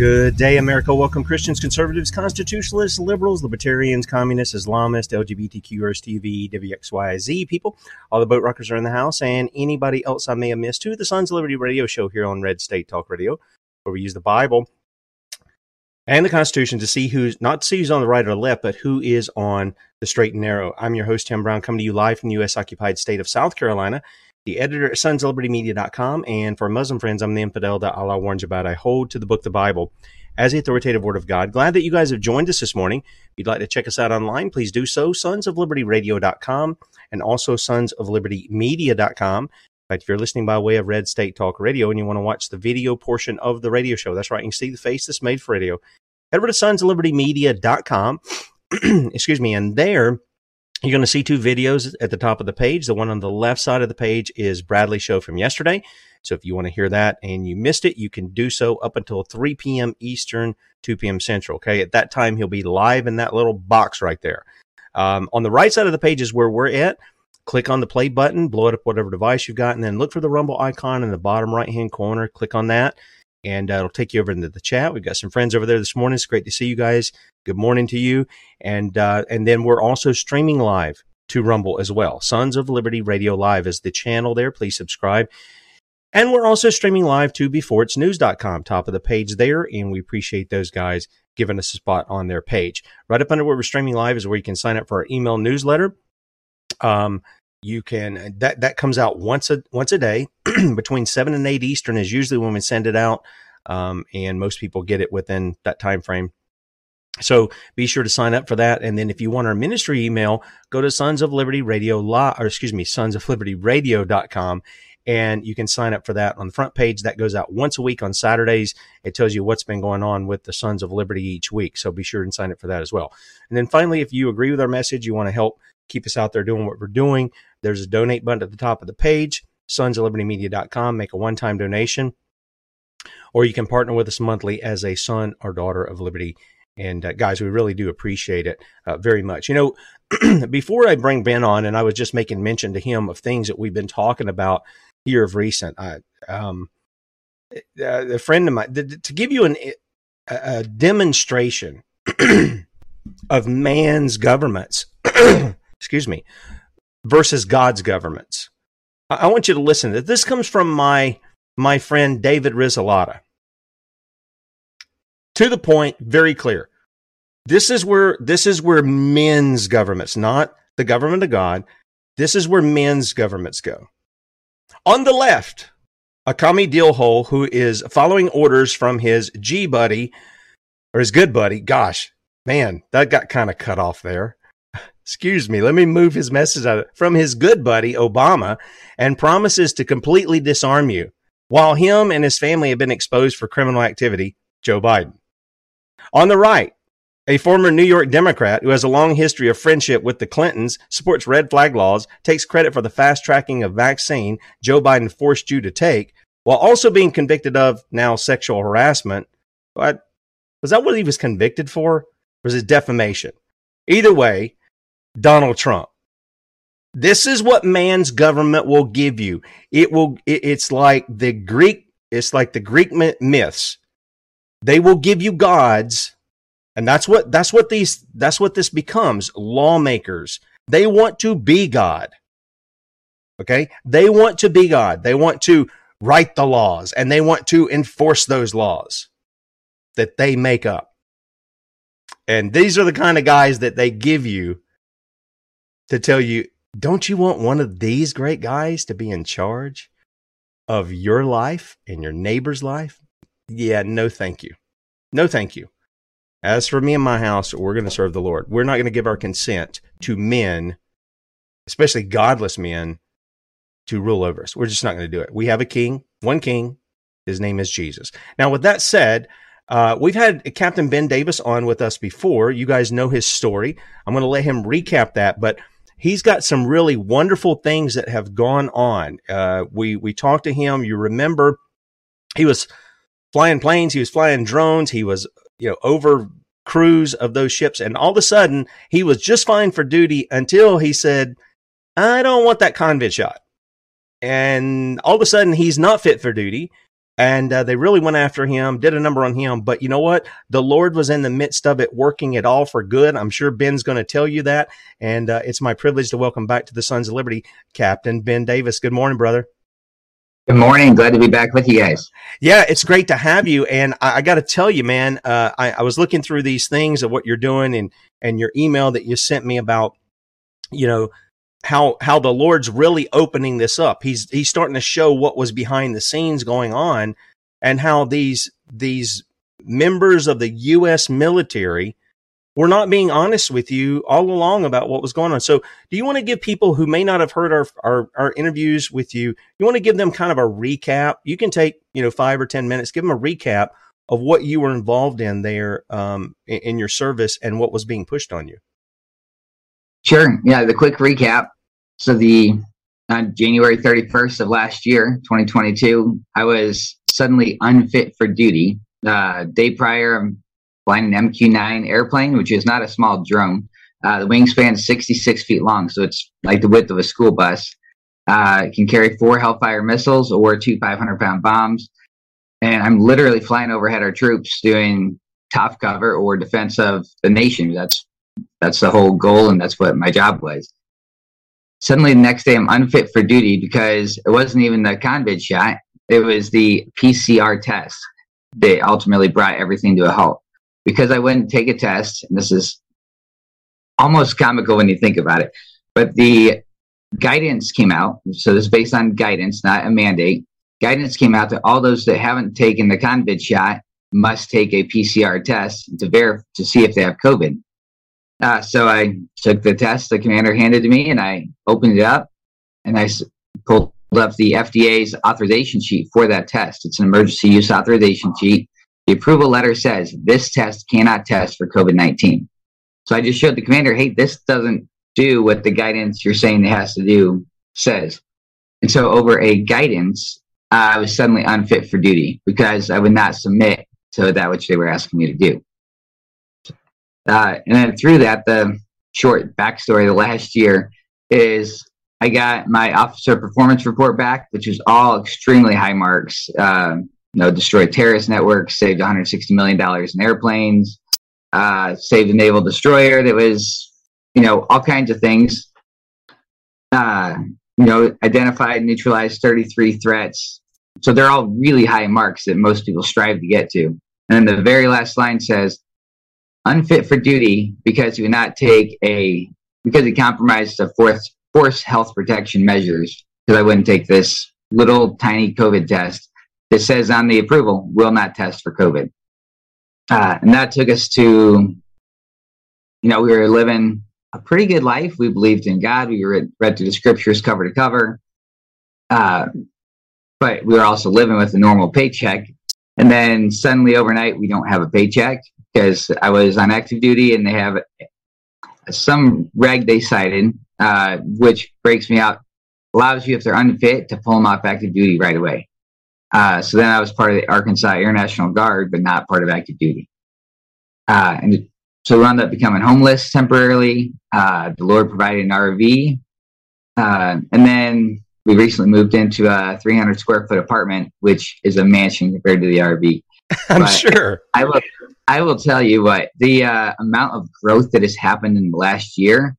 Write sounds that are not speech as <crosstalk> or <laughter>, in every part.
Good day, America. Welcome, Christians, conservatives, constitutionalists, liberals, libertarians, communists, Islamists, LGBTQ, TV, WXYZ people. All the boat rockers are in the house, and anybody else I may have missed to the Sons of Liberty radio show here on Red State Talk Radio, where we use the Bible and the Constitution to see who's not see who's on the right or left, but who is on the straight and narrow. I'm your host, Tim Brown, coming to you live from the U.S. occupied state of South Carolina the editor at sonslibertymedia.com. And for Muslim friends, I'm the infidel that Allah warns about. I hold to the book, the Bible, as the authoritative word of God. Glad that you guys have joined us this morning. If you'd like to check us out online, please do so. Sonsoflibertyradio.com and also sonsoflibertymedia.com. In fact, if you're listening by way of Red State Talk Radio and you want to watch the video portion of the radio show, that's right, you can see the face that's made for radio. Head over to sonsoflibertymedia.com. <clears throat> Excuse me, and there you're going to see two videos at the top of the page. The one on the left side of the page is Bradley's show from yesterday. So if you want to hear that and you missed it, you can do so up until 3 p.m. Eastern, 2 p.m. Central. Okay. At that time, he'll be live in that little box right there. Um, on the right side of the page is where we're at. Click on the play button, blow it up whatever device you've got, and then look for the Rumble icon in the bottom right hand corner. Click on that and uh, it'll take you over into the chat. We've got some friends over there this morning. It's great to see you guys. Good morning to you. And uh, and then we're also streaming live to Rumble as well. Sons of Liberty Radio Live is the channel there. Please subscribe. And we're also streaming live to beforeitsnews.com, top of the page there. And we appreciate those guys giving us a spot on their page. Right up under where we're streaming live is where you can sign up for our email newsletter. Um, you can that that comes out once a once a day <clears throat> between seven and eight Eastern is usually when we send it out, um, and most people get it within that time frame. So be sure to sign up for that. And then if you want our ministry email, go to Sons of Liberty Radio Law, or excuse me, Sons of Liberty Radio.com. And you can sign up for that on the front page. That goes out once a week on Saturdays. It tells you what's been going on with the Sons of Liberty each week. So be sure and sign up for that as well. And then finally, if you agree with our message, you want to help keep us out there doing what we're doing, there's a donate button at the top of the page, sonsoflibertymedia.com. Make a one time donation, or you can partner with us monthly as a son or daughter of liberty. And uh, guys, we really do appreciate it uh, very much. You know, <clears throat> before I bring Ben on, and I was just making mention to him of things that we've been talking about here of recent. I, um, uh, a friend of mine, to give you an, a demonstration <clears throat> of man's governments, <clears throat> excuse me, versus God's governments. I want you to listen. This comes from my my friend David Risselada. To the point, very clear. This is where this is where men's governments, not the government of God, this is where men's governments go. On the left, a commie dealhole who is following orders from his G buddy or his good buddy. Gosh, man, that got kind of cut off there excuse me, let me move his message from his good buddy Obama and promises to completely disarm you while him and his family have been exposed for criminal activity, Joe Biden. On the right, a former New York Democrat who has a long history of friendship with the Clintons, supports red flag laws, takes credit for the fast tracking of vaccine Joe Biden forced you to take, while also being convicted of now sexual harassment. But was that what he was convicted for? Or was it defamation? Either way, Donald Trump. This is what man's government will give you. It will, it, it's like the Greek, it's like the Greek myths. They will give you gods. And that's what, that's what these, that's what this becomes. Lawmakers. They want to be God. Okay. They want to be God. They want to write the laws and they want to enforce those laws that they make up. And these are the kind of guys that they give you to tell you, don't you want one of these great guys to be in charge of your life and your neighbor's life? Yeah, no, thank you. No, thank you. As for me and my house, we're going to serve the Lord. We're not going to give our consent to men, especially godless men, to rule over us. We're just not going to do it. We have a king, one king. His name is Jesus. Now, with that said, uh, we've had Captain Ben Davis on with us before. You guys know his story. I'm going to let him recap that, but he's got some really wonderful things that have gone on. Uh, we we talked to him. You remember he was flying planes, he was flying drones, he was you know over crews of those ships, and all of a sudden he was just fine for duty until he said, "I don't want that convid shot." And all of a sudden he's not fit for duty and uh, they really went after him, did a number on him. But you know what? The Lord was in the midst of it, working it all for good. I'm sure Ben's going to tell you that. And uh, it's my privilege to welcome back to the Sons of Liberty, Captain Ben Davis. Good morning, brother. Good morning. Glad to be back with you guys. Yeah, it's great to have you. And I, I got to tell you, man, uh, I, I was looking through these things of what you're doing and and your email that you sent me about, you know, how how the Lord's really opening this up. He's he's starting to show what was behind the scenes going on and how these these members of the US military were not being honest with you all along about what was going on. So, do you want to give people who may not have heard our, our, our interviews with you, you want to give them kind of a recap? You can take, you know, five or 10 minutes, give them a recap of what you were involved in there um, in, in your service and what was being pushed on you. Sure. Yeah. The quick recap. So the on January 31st of last year, 2022, I was suddenly unfit for duty. Uh, day prior, I'm flying an MQ-9 airplane, which is not a small drone. Uh, the wingspan is 66 feet long, so it's like the width of a school bus. Uh, it can carry four Hellfire missiles or two 500-pound bombs. And I'm literally flying overhead our troops doing top cover or defense of the nation. That's that's the whole goal, and that's what my job was. Suddenly, the next day, I'm unfit for duty because it wasn't even the convid shot; it was the PCR test that ultimately brought everything to a halt. Because I wouldn't take a test, and this is almost comical when you think about it, but the guidance came out. So this is based on guidance, not a mandate. Guidance came out that all those that haven't taken the convid shot must take a PCR test to verify to see if they have COVID. Uh, so I took the test the commander handed to me and I opened it up and I pulled up the FDA's authorization sheet for that test. It's an emergency use authorization sheet. The approval letter says this test cannot test for COVID 19. So I just showed the commander, hey, this doesn't do what the guidance you're saying it has to do says. And so over a guidance, I was suddenly unfit for duty because I would not submit to that which they were asking me to do. Uh, and then through that, the short backstory the last year is I got my officer performance report back, which was all extremely high marks. Uh, you know, destroyed terrorist networks, saved 160 million dollars in airplanes, uh, saved a naval destroyer that was, you know, all kinds of things. Uh, you know, identified, neutralized 33 threats. So they're all really high marks that most people strive to get to. And then the very last line says, unfit for duty because he would not take a because he compromised the force force health protection measures because I wouldn't take this little tiny COVID test that says on the approval will not test for COVID. Uh, and that took us to, you know, we were living a pretty good life. We believed in God. We read, read through the scriptures cover to cover. Uh, but we were also living with a normal paycheck. And then suddenly overnight, we don't have a paycheck because I was on active duty and they have some reg they cited, uh, which breaks me out, allows you, if they're unfit, to pull them off active duty right away. Uh, so then I was part of the Arkansas Air National Guard, but not part of active duty. Uh, and so we wound up becoming homeless temporarily. Uh, the Lord provided an RV. Uh, and then we recently moved into a 300 square foot apartment, which is a mansion compared to the RV. <laughs> I'm but sure. I will. I will tell you what the uh, amount of growth that has happened in the last year.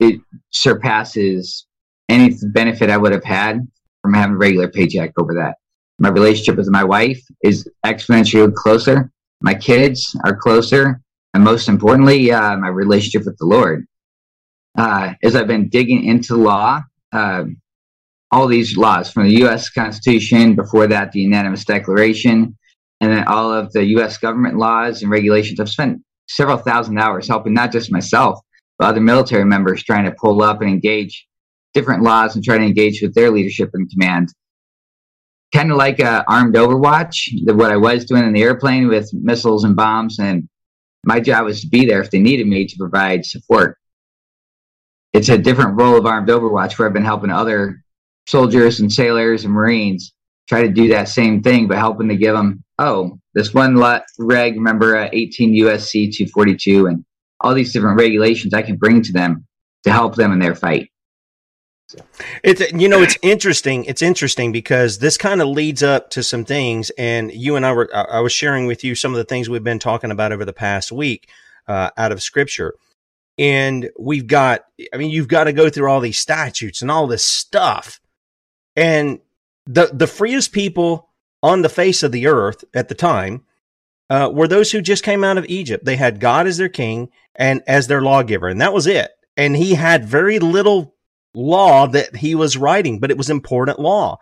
It surpasses any benefit I would have had from having a regular paycheck over that. My relationship with my wife is exponentially closer. My kids are closer. And most importantly, uh, my relationship with the Lord. Uh, as I've been digging into law, uh, all these laws from the U.S. Constitution, before that, the Unanimous Declaration, and all of the U.S. government laws and regulations. I've spent several thousand hours helping not just myself, but other military members trying to pull up and engage different laws and try to engage with their leadership and command. Kind of like a armed Overwatch, what I was doing in the airplane with missiles and bombs, and my job was to be there if they needed me to provide support. It's a different role of armed Overwatch where I've been helping other soldiers and sailors and Marines try to do that same thing, but helping to give them, oh, this one reg, remember uh, 18 USC 242 and all these different regulations I can bring to them to help them in their fight. It's you know it's interesting. It's interesting because this kind of leads up to some things, and you and I were I was sharing with you some of the things we've been talking about over the past week uh, out of Scripture, and we've got. I mean, you've got to go through all these statutes and all this stuff, and the the freest people on the face of the earth at the time uh, were those who just came out of Egypt. They had God as their king and as their lawgiver, and that was it. And he had very little law that he was writing, but it was important law.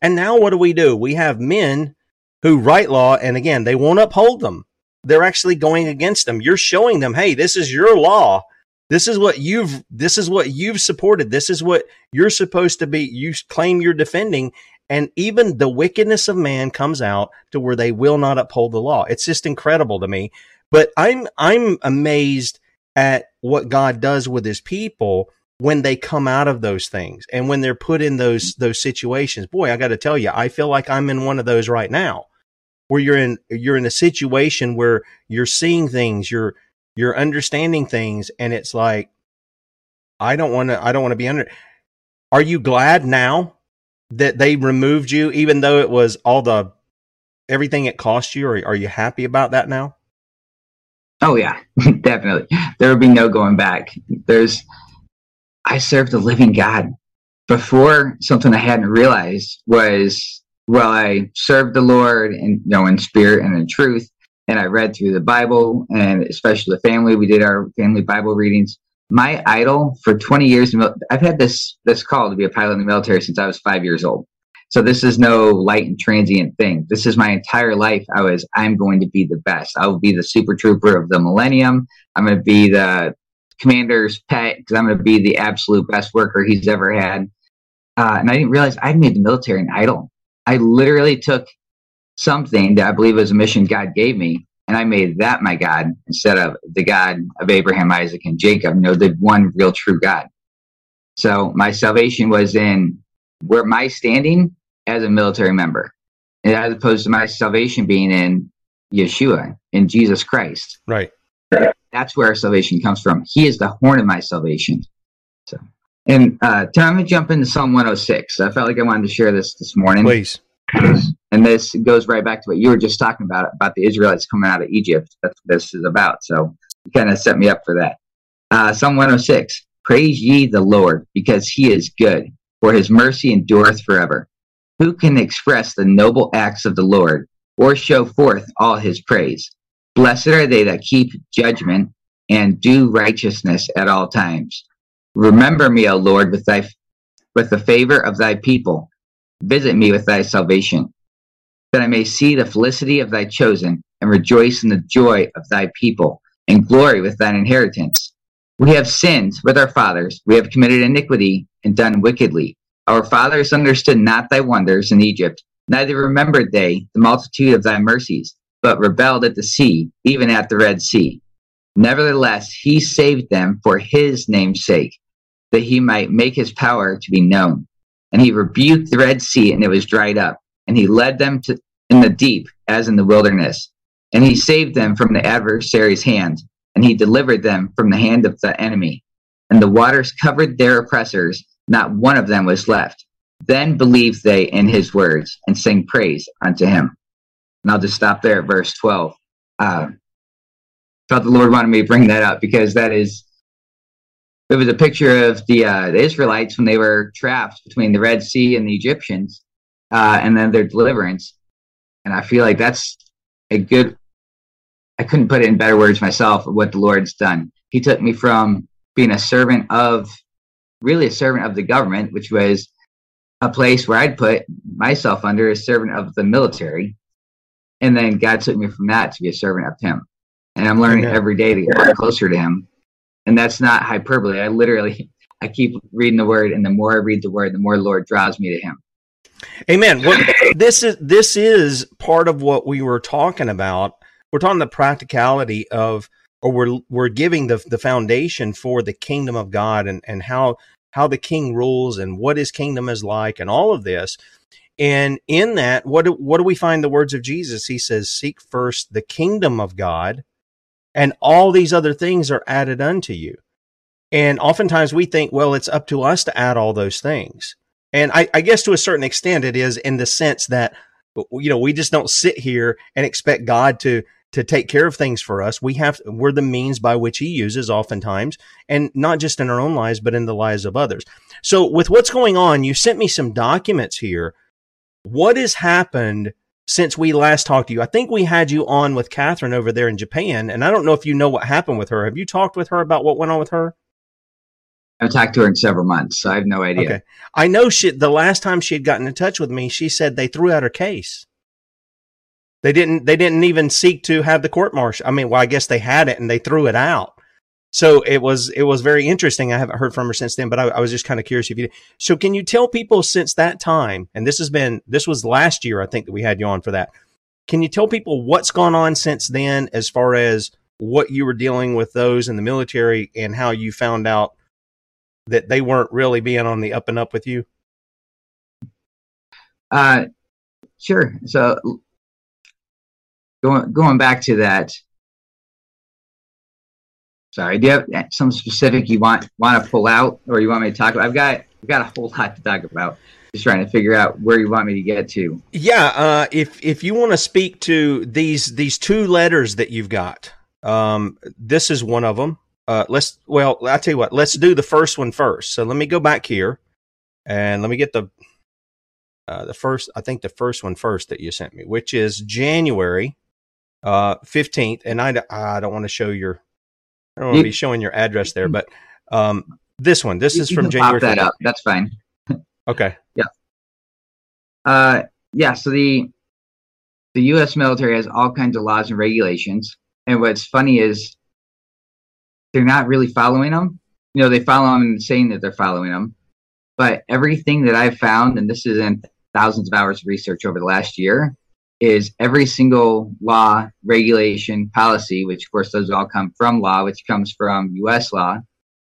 And now what do we do? We have men who write law, and again, they won't uphold them. They're actually going against them. You're showing them, hey, this is your law. This is what you've this is what you've supported. This is what you're supposed to be. You claim you're defending, and even the wickedness of man comes out to where they will not uphold the law. It's just incredible to me. But I'm I'm amazed at what God does with his people when they come out of those things and when they're put in those those situations. Boy, I got to tell you, I feel like I'm in one of those right now. Where you're in you're in a situation where you're seeing things, you're you're understanding things and it's like I don't want to I don't want to be under Are you glad now that they removed you even though it was all the everything it cost you or are you happy about that now? Oh yeah, <laughs> definitely. There would be no going back. There's I served the living God. Before something I hadn't realized was well, I served the Lord and you know in spirit and in truth and I read through the Bible and especially the family. We did our family Bible readings. My idol for 20 years, I've had this this call to be a pilot in the military since I was five years old. So this is no light and transient thing. This is my entire life. I was, I'm going to be the best. I will be the super trooper of the millennium. I'm going to be the commander's pet because I'm going to be the absolute best worker he's ever had. Uh, and I didn't realize I'd made the military an idol. I literally took something that I believe was a mission God gave me. And I made that my God instead of the God of Abraham, Isaac, and Jacob, you know, the one real true God. So my salvation was in where my standing as a military member, as opposed to my salvation being in Yeshua, in Jesus Christ. Right. That's where our salvation comes from. He is the horn of my salvation. So, and uh, time to jump into Psalm 106. I felt like I wanted to share this this morning. Please. And this goes right back to what you were just talking about about the Israelites coming out of Egypt. That's what this is about. So you kind of set me up for that. Uh, Psalm 106 Praise ye the Lord, because he is good, for his mercy endureth forever. Who can express the noble acts of the Lord, or show forth all his praise? Blessed are they that keep judgment and do righteousness at all times. Remember me, O Lord, with thy with the favor of thy people Visit me with thy salvation, that I may see the felicity of thy chosen, and rejoice in the joy of thy people, and glory with thine inheritance. We have sinned with our fathers, we have committed iniquity and done wickedly. Our fathers understood not thy wonders in Egypt, neither remembered they the multitude of thy mercies, but rebelled at the sea, even at the Red Sea. Nevertheless, he saved them for his name's sake, that he might make his power to be known. And he rebuked the Red Sea, and it was dried up. And he led them to in the deep, as in the wilderness. And he saved them from the adversary's hand, and he delivered them from the hand of the enemy. And the waters covered their oppressors; not one of them was left. Then believed they in his words, and sang praise unto him. And I'll just stop there at verse 12. Uh, thought the Lord wanted me to bring that up because that is it was a picture of the, uh, the Israelites when they were trapped between the Red Sea and the Egyptians. Uh, and then their deliverance. And I feel like that's a good. I couldn't put it in better words myself. What the Lord's done. He took me from being a servant of, really a servant of the government, which was a place where I'd put myself under a servant of the military, and then God took me from that to be a servant of Him. And I'm learning Amen. every day to get closer to Him. And that's not hyperbole. I literally, <laughs> I keep reading the Word, and the more I read the Word, the more the Lord draws me to Him. Amen. Well, this is this is part of what we were talking about. We're talking the practicality of, or we're we're giving the the foundation for the kingdom of God and and how how the king rules and what his kingdom is like and all of this. And in that, what do, what do we find the words of Jesus? He says, "Seek first the kingdom of God, and all these other things are added unto you." And oftentimes we think, well, it's up to us to add all those things. And I, I guess to a certain extent, it is in the sense that you know we just don't sit here and expect God to to take care of things for us. We have we're the means by which He uses, oftentimes, and not just in our own lives, but in the lives of others. So, with what's going on, you sent me some documents here. What has happened since we last talked to you? I think we had you on with Catherine over there in Japan, and I don't know if you know what happened with her. Have you talked with her about what went on with her? I've talked to her in several months, so I have no idea. Okay. I know she the last time she had gotten in touch with me, she said they threw out her case. They didn't they didn't even seek to have the court martial. I mean, well, I guess they had it and they threw it out. So it was it was very interesting. I haven't heard from her since then, but I, I was just kind of curious if you did. So can you tell people since that time, and this has been this was last year, I think that we had you on for that. Can you tell people what's gone on since then as far as what you were dealing with those in the military and how you found out that they weren't really being on the up and up with you? Uh, sure. So going going back to that. Sorry, do you have some specific you want want to pull out, or you want me to talk about? I've got I've got a whole lot to talk about. Just trying to figure out where you want me to get to. Yeah, uh, if if you want to speak to these these two letters that you've got, um, this is one of them. Uh, let's well, I tell you what, let's do the first one first. So let me go back here and let me get the uh, the first. I think the first one first that you sent me, which is January uh, fifteenth. and I I don't want to show your I don't want to be showing your address there, but um, this one, this is from January. Pop that 15th. up. That's fine. okay. Yeah. Uh, yeah. So the the U.S. military has all kinds of laws and regulations, and what's funny is they're not really following them. You know, they follow them and saying that they're following them. But everything that I've found, and this is in thousands of hours of research over the last year, is every single law, regulation, policy, which of course those all come from law, which comes from U.S. law.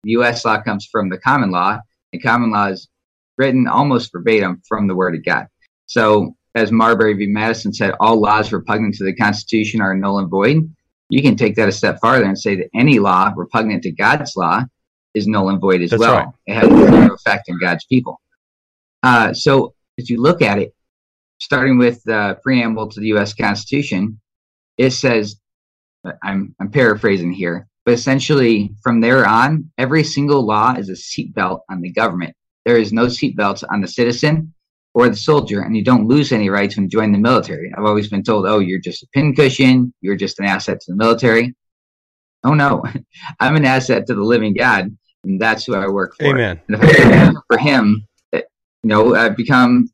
U.S. law comes from the common law, and common law is written almost verbatim from the Word of God. So, as Marbury v. Madison said, all laws repugnant to the Constitution are null and void you can take that a step farther and say that any law repugnant to God's law is null and void as That's well. Right. It has no effect on God's people. Uh, so if you look at it, starting with the preamble to the U.S. Constitution, it says, I'm, I'm paraphrasing here, but essentially from there on, every single law is a seatbelt on the government. There is no seatbelts on the citizen or the soldier and you don't lose any rights when you join the military. I've always been told, oh, you're just a pincushion, you're just an asset to the military. Oh no, <laughs> I'm an asset to the living God, and that's who I work for. Amen. And if I for Him, eh, you know, I've become.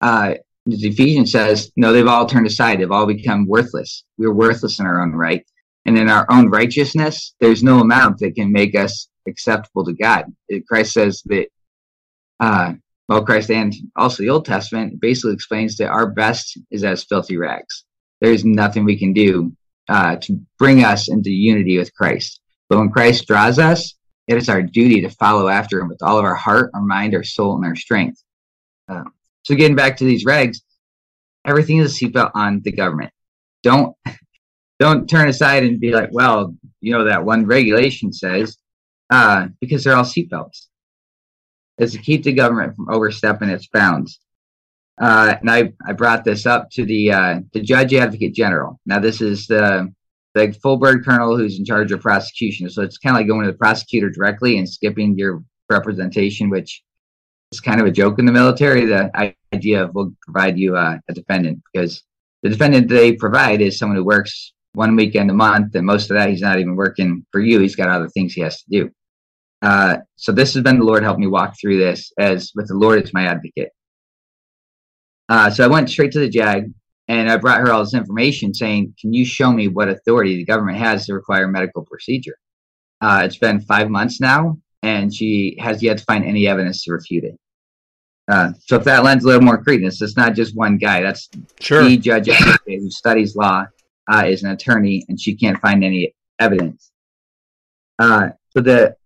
Uh, as Ephesians says, no, they've all turned aside. They've all become worthless. We're worthless in our own right, and in our own righteousness, there's no amount that can make us acceptable to God. Christ says that uh, well, Christ and also the Old Testament basically explains that our best is as filthy rags. There's nothing we can do uh, to bring us into unity with Christ. But when Christ draws us, it is our duty to follow after him with all of our heart, our mind, our soul, and our strength. Uh, so getting back to these regs, everything is a seatbelt on the government. Don't <laughs> don't turn aside and be like, well, you know that one regulation says, uh, because they're all seatbelts is to keep the government from overstepping its bounds. Uh, and I, I brought this up to the uh, the judge advocate general. Now this is the the full bird colonel who's in charge of prosecution. So it's kind of like going to the prosecutor directly and skipping your representation, which is kind of a joke in the military. The idea of we'll provide you uh, a defendant because the defendant they provide is someone who works one weekend a month, and most of that he's not even working for you. He's got other things he has to do. Uh, so this has been the Lord help me walk through this as with the Lord as my advocate. Uh, so I went straight to the JAG and I brought her all this information saying, Can you show me what authority the government has to require medical procedure? Uh, it's been five months now, and she has yet to find any evidence to refute it. Uh, so if that lends a little more credence, it's not just one guy. That's Sure. the judge <laughs> who studies law uh, is an attorney, and she can't find any evidence. Uh, so the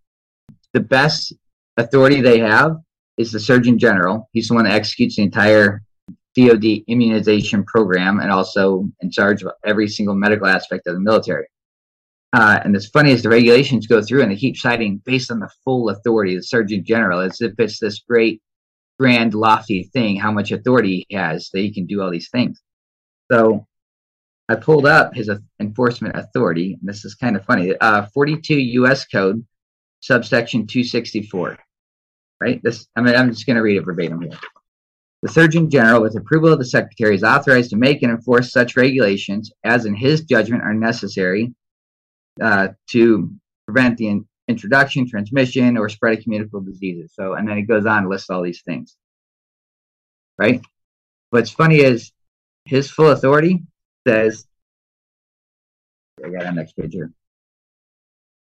the best authority they have is the Surgeon General. He's the one that executes the entire DoD immunization program and also in charge of every single medical aspect of the military. Uh, and it's funny as the regulations go through and they keep citing based on the full authority of the Surgeon General as if it's this great, grand, lofty thing, how much authority he has that he can do all these things. So I pulled up his enforcement authority. And this is kind of funny. Uh, 42 U.S. Code, subsection 264. Right? This. I mean, I'm just going to read it verbatim here. The Surgeon General, with approval of the Secretary, is authorized to make and enforce such regulations as, in his judgment, are necessary uh, to prevent the in- introduction, transmission, or spread of communicable diseases. So, and then it goes on to list all these things. Right? What's funny is his full authority says, I got on next page here.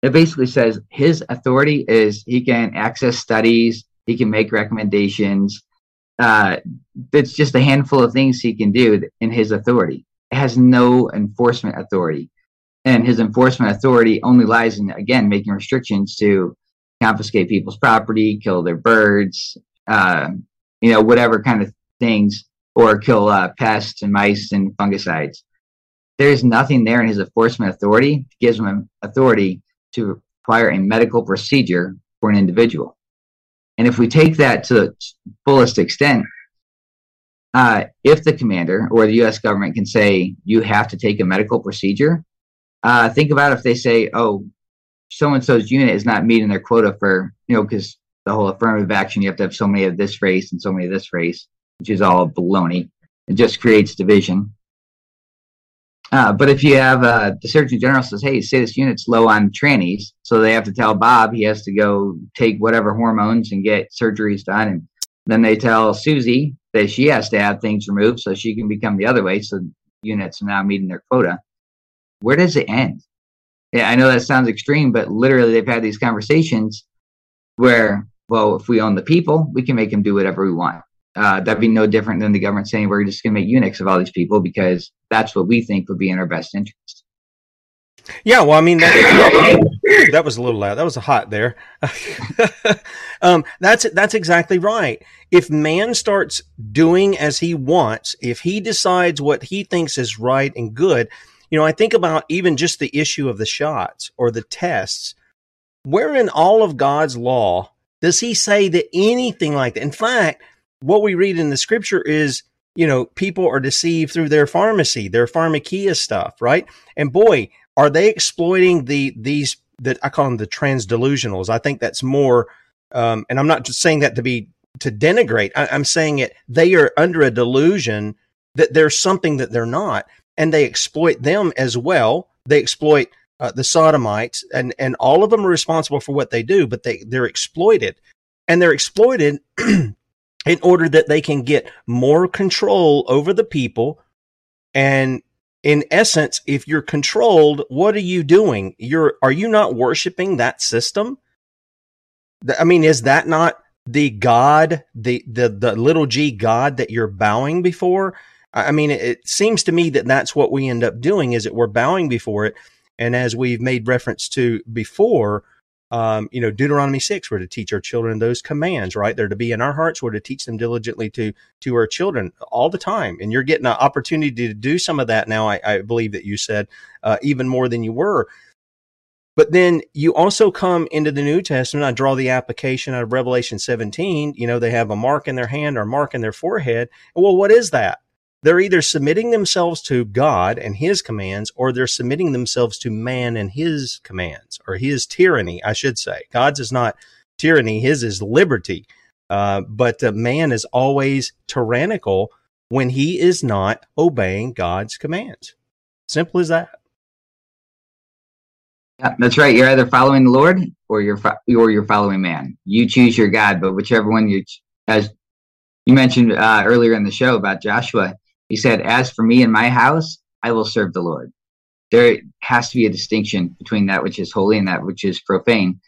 It basically says his authority is he can access studies, he can make recommendations. Uh, it's just a handful of things he can do in his authority. It has no enforcement authority. And his enforcement authority only lies in, again, making restrictions to confiscate people's property, kill their birds, uh, you know, whatever kind of things, or kill uh, pests and mice and fungicides. There's nothing there in his enforcement authority that gives him authority to require a medical procedure for an individual. And if we take that to the fullest extent, uh, if the commander or the U.S. government can say you have to take a medical procedure, uh, think about if they say, "Oh, so and so's unit is not meeting their quota for you know because the whole affirmative action you have to have so many of this race and so many of this race, which is all baloney. It just creates division. Uh, but if you have uh, the Surgeon General says, "Hey, say this unit's low on trannies," so they have to tell Bob he has to go take whatever hormones and get surgeries done, and then they tell Susie that she has to have things removed so she can become the other way. So units are now meeting their quota. Where does it end? Yeah, I know that sounds extreme, but literally they've had these conversations where, well, if we own the people, we can make them do whatever we want. Uh, that'd be no different than the government saying we're just going to make eunuchs of all these people because that's what we think would be in our best interest. Yeah, well, I mean, that, <coughs> that was a little loud. That was a hot there. <laughs> um, that's that's exactly right. If man starts doing as he wants, if he decides what he thinks is right and good, you know, I think about even just the issue of the shots or the tests. Where in all of God's law does He say that anything like that? In fact, what we read in the Scripture is you know, people are deceived through their pharmacy, their pharmakia stuff, right? And boy, are they exploiting the these that I call them the transdelusionals? I think that's more, um, and I'm not just saying that to be to denigrate. I, I'm saying it. They are under a delusion that there's something that they're not, and they exploit them as well. They exploit uh, the sodomites, and and all of them are responsible for what they do, but they they're exploited, and they're exploited <clears throat> in order that they can get more control over the people. And in essence, if you're controlled, what are you doing? You're are you not worshiping that system? I mean, is that not the God, the the the little g God that you're bowing before? I mean, it seems to me that that's what we end up doing is that we're bowing before it. And as we've made reference to before, um, you know, Deuteronomy six, we're to teach our children those commands, right? They're to be in our hearts. We're to teach them diligently to to our children all the time. And you're getting an opportunity to do some of that now. I, I believe that you said uh, even more than you were. But then you also come into the New Testament. I draw the application out of Revelation 17. You know, they have a mark in their hand or a mark in their forehead. Well, what is that? They're either submitting themselves to God and his commands, or they're submitting themselves to man and his commands, or his tyranny, I should say. God's is not tyranny, his is liberty. Uh, but uh, man is always tyrannical when he is not obeying God's commands. Simple as that. Yeah, that's right. You're either following the Lord or you're fo- or you're following man. You choose your God, but whichever one you, ch- as you mentioned uh, earlier in the show about Joshua, he said, "As for me and my house, I will serve the Lord." There has to be a distinction between that which is holy and that which is profane,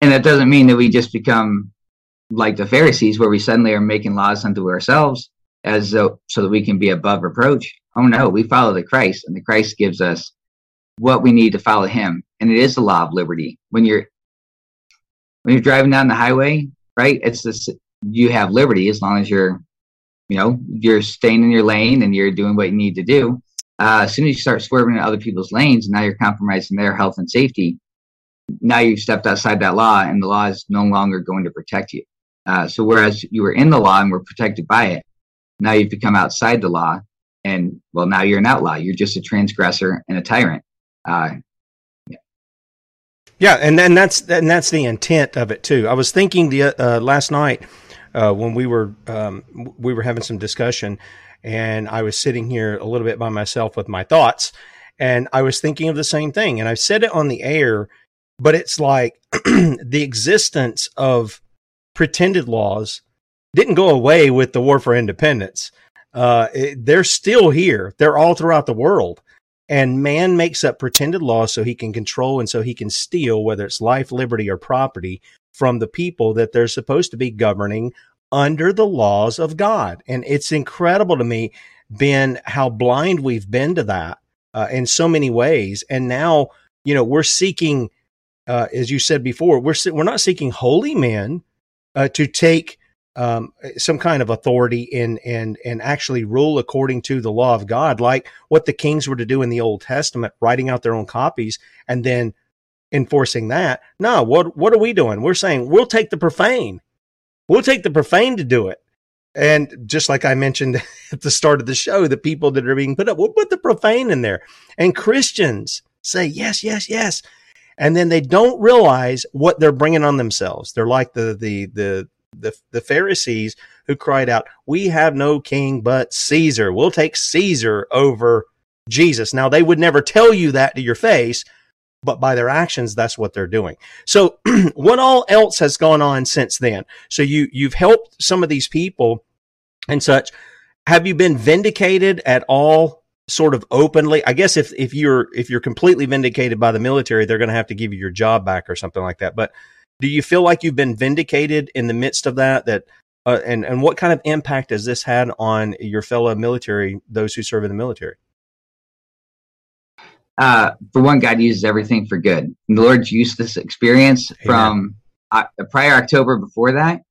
and that doesn't mean that we just become like the Pharisees, where we suddenly are making laws unto ourselves as though so that we can be above reproach. Oh no, we follow the Christ, and the Christ gives us what we need to follow him and it is the law of liberty when you're when you're driving down the highway right it's this you have liberty as long as you're you know you're staying in your lane and you're doing what you need to do uh, as soon as you start swerving in other people's lanes now you're compromising their health and safety. Now you've stepped outside that law and the law is no longer going to protect you. Uh, so whereas you were in the law and were protected by it now you've become outside the law and well now you're an outlaw you're just a transgressor and a tyrant. Uh, Yeah, and and that's and that's the intent of it too. I was thinking the uh, last night uh, when we were um, we were having some discussion, and I was sitting here a little bit by myself with my thoughts, and I was thinking of the same thing. And I've said it on the air, but it's like <clears throat> the existence of pretended laws didn't go away with the war for independence. Uh, it, they're still here. They're all throughout the world. And man makes up pretended laws so he can control and so he can steal, whether it's life, liberty, or property, from the people that they're supposed to be governing under the laws of God. And it's incredible to me, Ben, how blind we've been to that uh, in so many ways. And now, you know, we're seeking, uh, as you said before, we're we're not seeking holy men uh, to take um, some kind of authority and and and actually rule according to the law of God, like what the kings were to do in the Old Testament, writing out their own copies and then enforcing that. No, what what are we doing? We're saying we'll take the profane, we'll take the profane to do it. And just like I mentioned <laughs> at the start of the show, the people that are being put up, we'll put the profane in there. And Christians say yes, yes, yes, and then they don't realize what they're bringing on themselves. They're like the the the the, the Pharisees who cried out, We have no king but Caesar. We'll take Caesar over Jesus. Now, they would never tell you that to your face, but by their actions, that's what they're doing. So, <clears throat> what all else has gone on since then? So, you, you've helped some of these people and such. Have you been vindicated at all? Sort of openly, I guess if if you're if you're completely vindicated by the military, they're going to have to give you your job back or something like that. But do you feel like you've been vindicated in the midst of that that uh, and and what kind of impact has this had on your fellow military those who serve in the military uh, for one god uses everything for good and the lord's used this experience Amen. from uh, prior october before that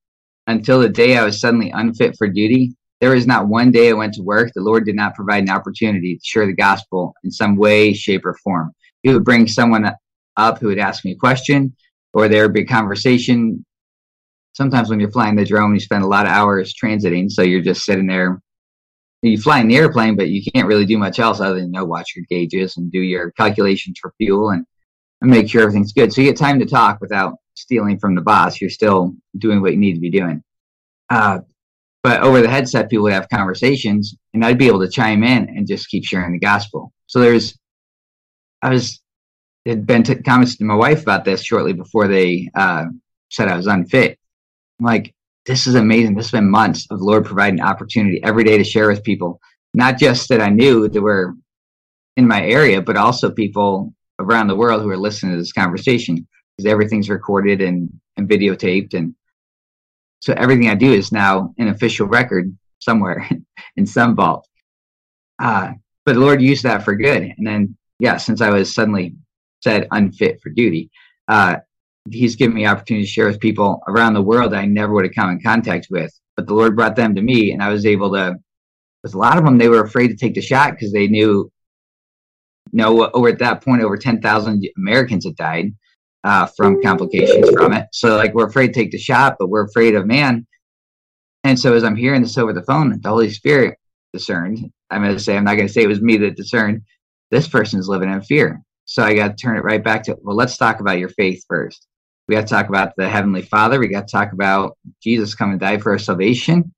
until the day i was suddenly unfit for duty there was not one day i went to work the lord did not provide an opportunity to share the gospel in some way shape or form he would bring someone up who would ask me a question or there would be a conversation. Sometimes when you're flying the drone, you spend a lot of hours transiting, so you're just sitting there. You fly in the airplane, but you can't really do much else other than you know watch your gauges and do your calculations for fuel and, and make sure everything's good. So you get time to talk without stealing from the boss. You're still doing what you need to be doing. Uh, but over the headset, people would have conversations, and I'd be able to chime in and just keep sharing the gospel. So there's, I was had been t- comments to my wife about this shortly before they uh, said I was unfit. I'm like, this is amazing. This has been months of Lord providing opportunity every day to share with people, not just that I knew that were in my area, but also people around the world who are listening to this conversation because everything's recorded and, and videotaped. And so everything I do is now an official record somewhere <laughs> in some vault. Uh, but the Lord used that for good. And then, yeah, since I was suddenly said unfit for duty. Uh, he's given me opportunity to share with people around the world that I never would have come in contact with. But the Lord brought them to me, and I was able to. With a lot of them, they were afraid to take the shot because they knew. You know, over at that point, over ten thousand Americans had died uh, from complications from it. So, like, we're afraid to take the shot, but we're afraid of man. And so, as I'm hearing this over the phone, the Holy Spirit discerned. I'm going to say, I'm not going to say it was me that discerned. This person is living in fear. So I got to turn it right back to, well, let's talk about your faith first. We got to talk about the Heavenly Father. We got to talk about Jesus coming to die for our salvation.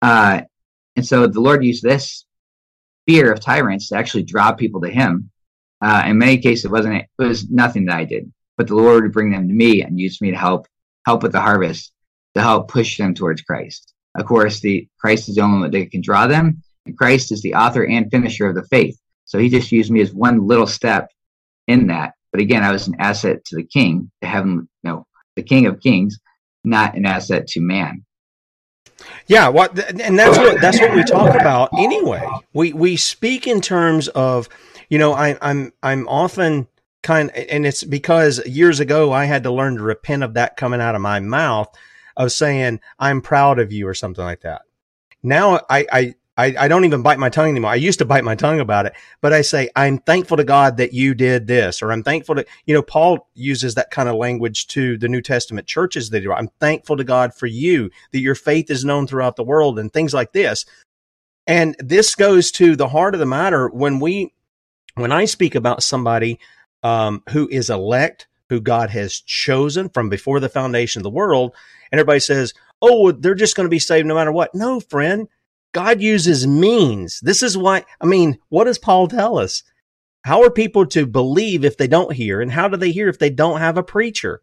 Uh, and so the Lord used this fear of tyrants to actually draw people to Him. Uh, in many cases, it wasn't it was nothing that I did, but the Lord would bring them to me and use me to help help with the harvest, to help push them towards Christ. Of course, the Christ is the only one that can draw them, and Christ is the author and finisher of the faith. So He just used me as one little step in that. But again, I was an asset to the King, to heaven, no, the King of Kings, not an asset to man. Yeah, what and that's what that's what we talk about anyway. We we speak in terms of, you know, I, I'm I'm often kind, and it's because years ago I had to learn to repent of that coming out of my mouth of saying I'm proud of you or something like that. Now I I I, I don't even bite my tongue anymore. I used to bite my tongue about it, but I say, I'm thankful to God that you did this, or I'm thankful to, you know, Paul uses that kind of language to the New Testament churches that I'm thankful to God for you, that your faith is known throughout the world and things like this. And this goes to the heart of the matter when we, when I speak about somebody um, who is elect, who God has chosen from before the foundation of the world, and everybody says, oh, they're just going to be saved no matter what. No, friend God uses means. This is why, I mean, what does Paul tell us? How are people to believe if they don't hear? And how do they hear if they don't have a preacher?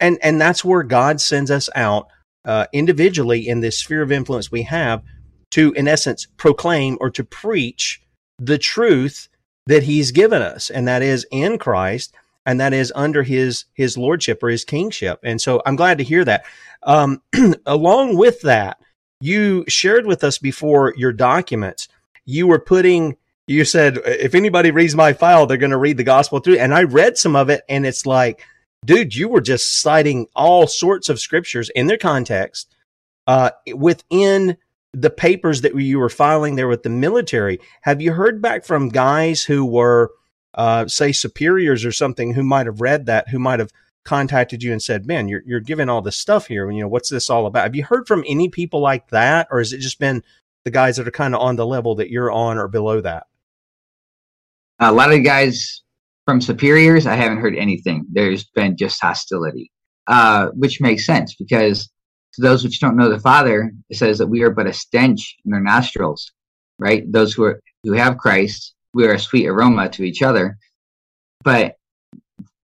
And, and that's where God sends us out uh, individually in this sphere of influence we have to, in essence, proclaim or to preach the truth that he's given us. And that is in Christ and that is under his, his lordship or his kingship. And so I'm glad to hear that. Um, <clears throat> along with that, you shared with us before your documents. You were putting, you said, if anybody reads my file, they're going to read the gospel through. And I read some of it, and it's like, dude, you were just citing all sorts of scriptures in their context uh, within the papers that you were filing there with the military. Have you heard back from guys who were, uh, say, superiors or something who might have read that, who might have contacted you and said, "Man, you're you're giving all this stuff here. You know, what's this all about?" Have you heard from any people like that, or has it just been the guys that are kind of on the level that you're on or below that? A lot of guys from superiors, I haven't heard anything. There's been just hostility, uh, which makes sense because to those which don't know the Father, it says that we are but a stench in their nostrils, right? Those who are who have Christ, we are a sweet aroma to each other. But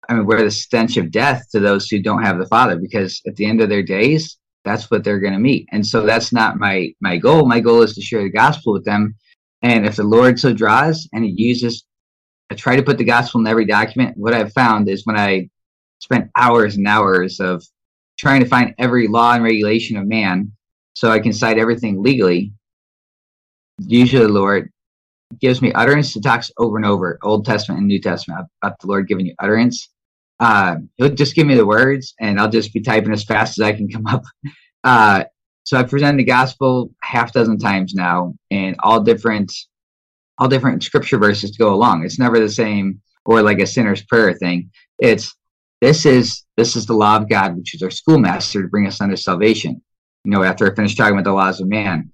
I mean, we're the stench of death to those who don't have the Father, because at the end of their days, that's what they're going to meet. And so that's not my my goal. My goal is to share the gospel with them. And if the Lord so draws and He uses, I try to put the gospel in every document. What I've found is when I spent hours and hours of trying to find every law and regulation of man, so I can cite everything legally. Usually, the Lord gives me utterance to talk over and over, Old Testament and New Testament, about the Lord giving you utterance. Uh, he'll just give me the words, and I'll just be typing as fast as I can come up. <laughs> Uh, so I've presented the gospel half dozen times now, and all different, all different scripture verses to go along. It's never the same, or like a sinner's prayer thing. It's this is this is the law of God, which is our schoolmaster to bring us unto salvation. You know, after I finished talking about the laws of man,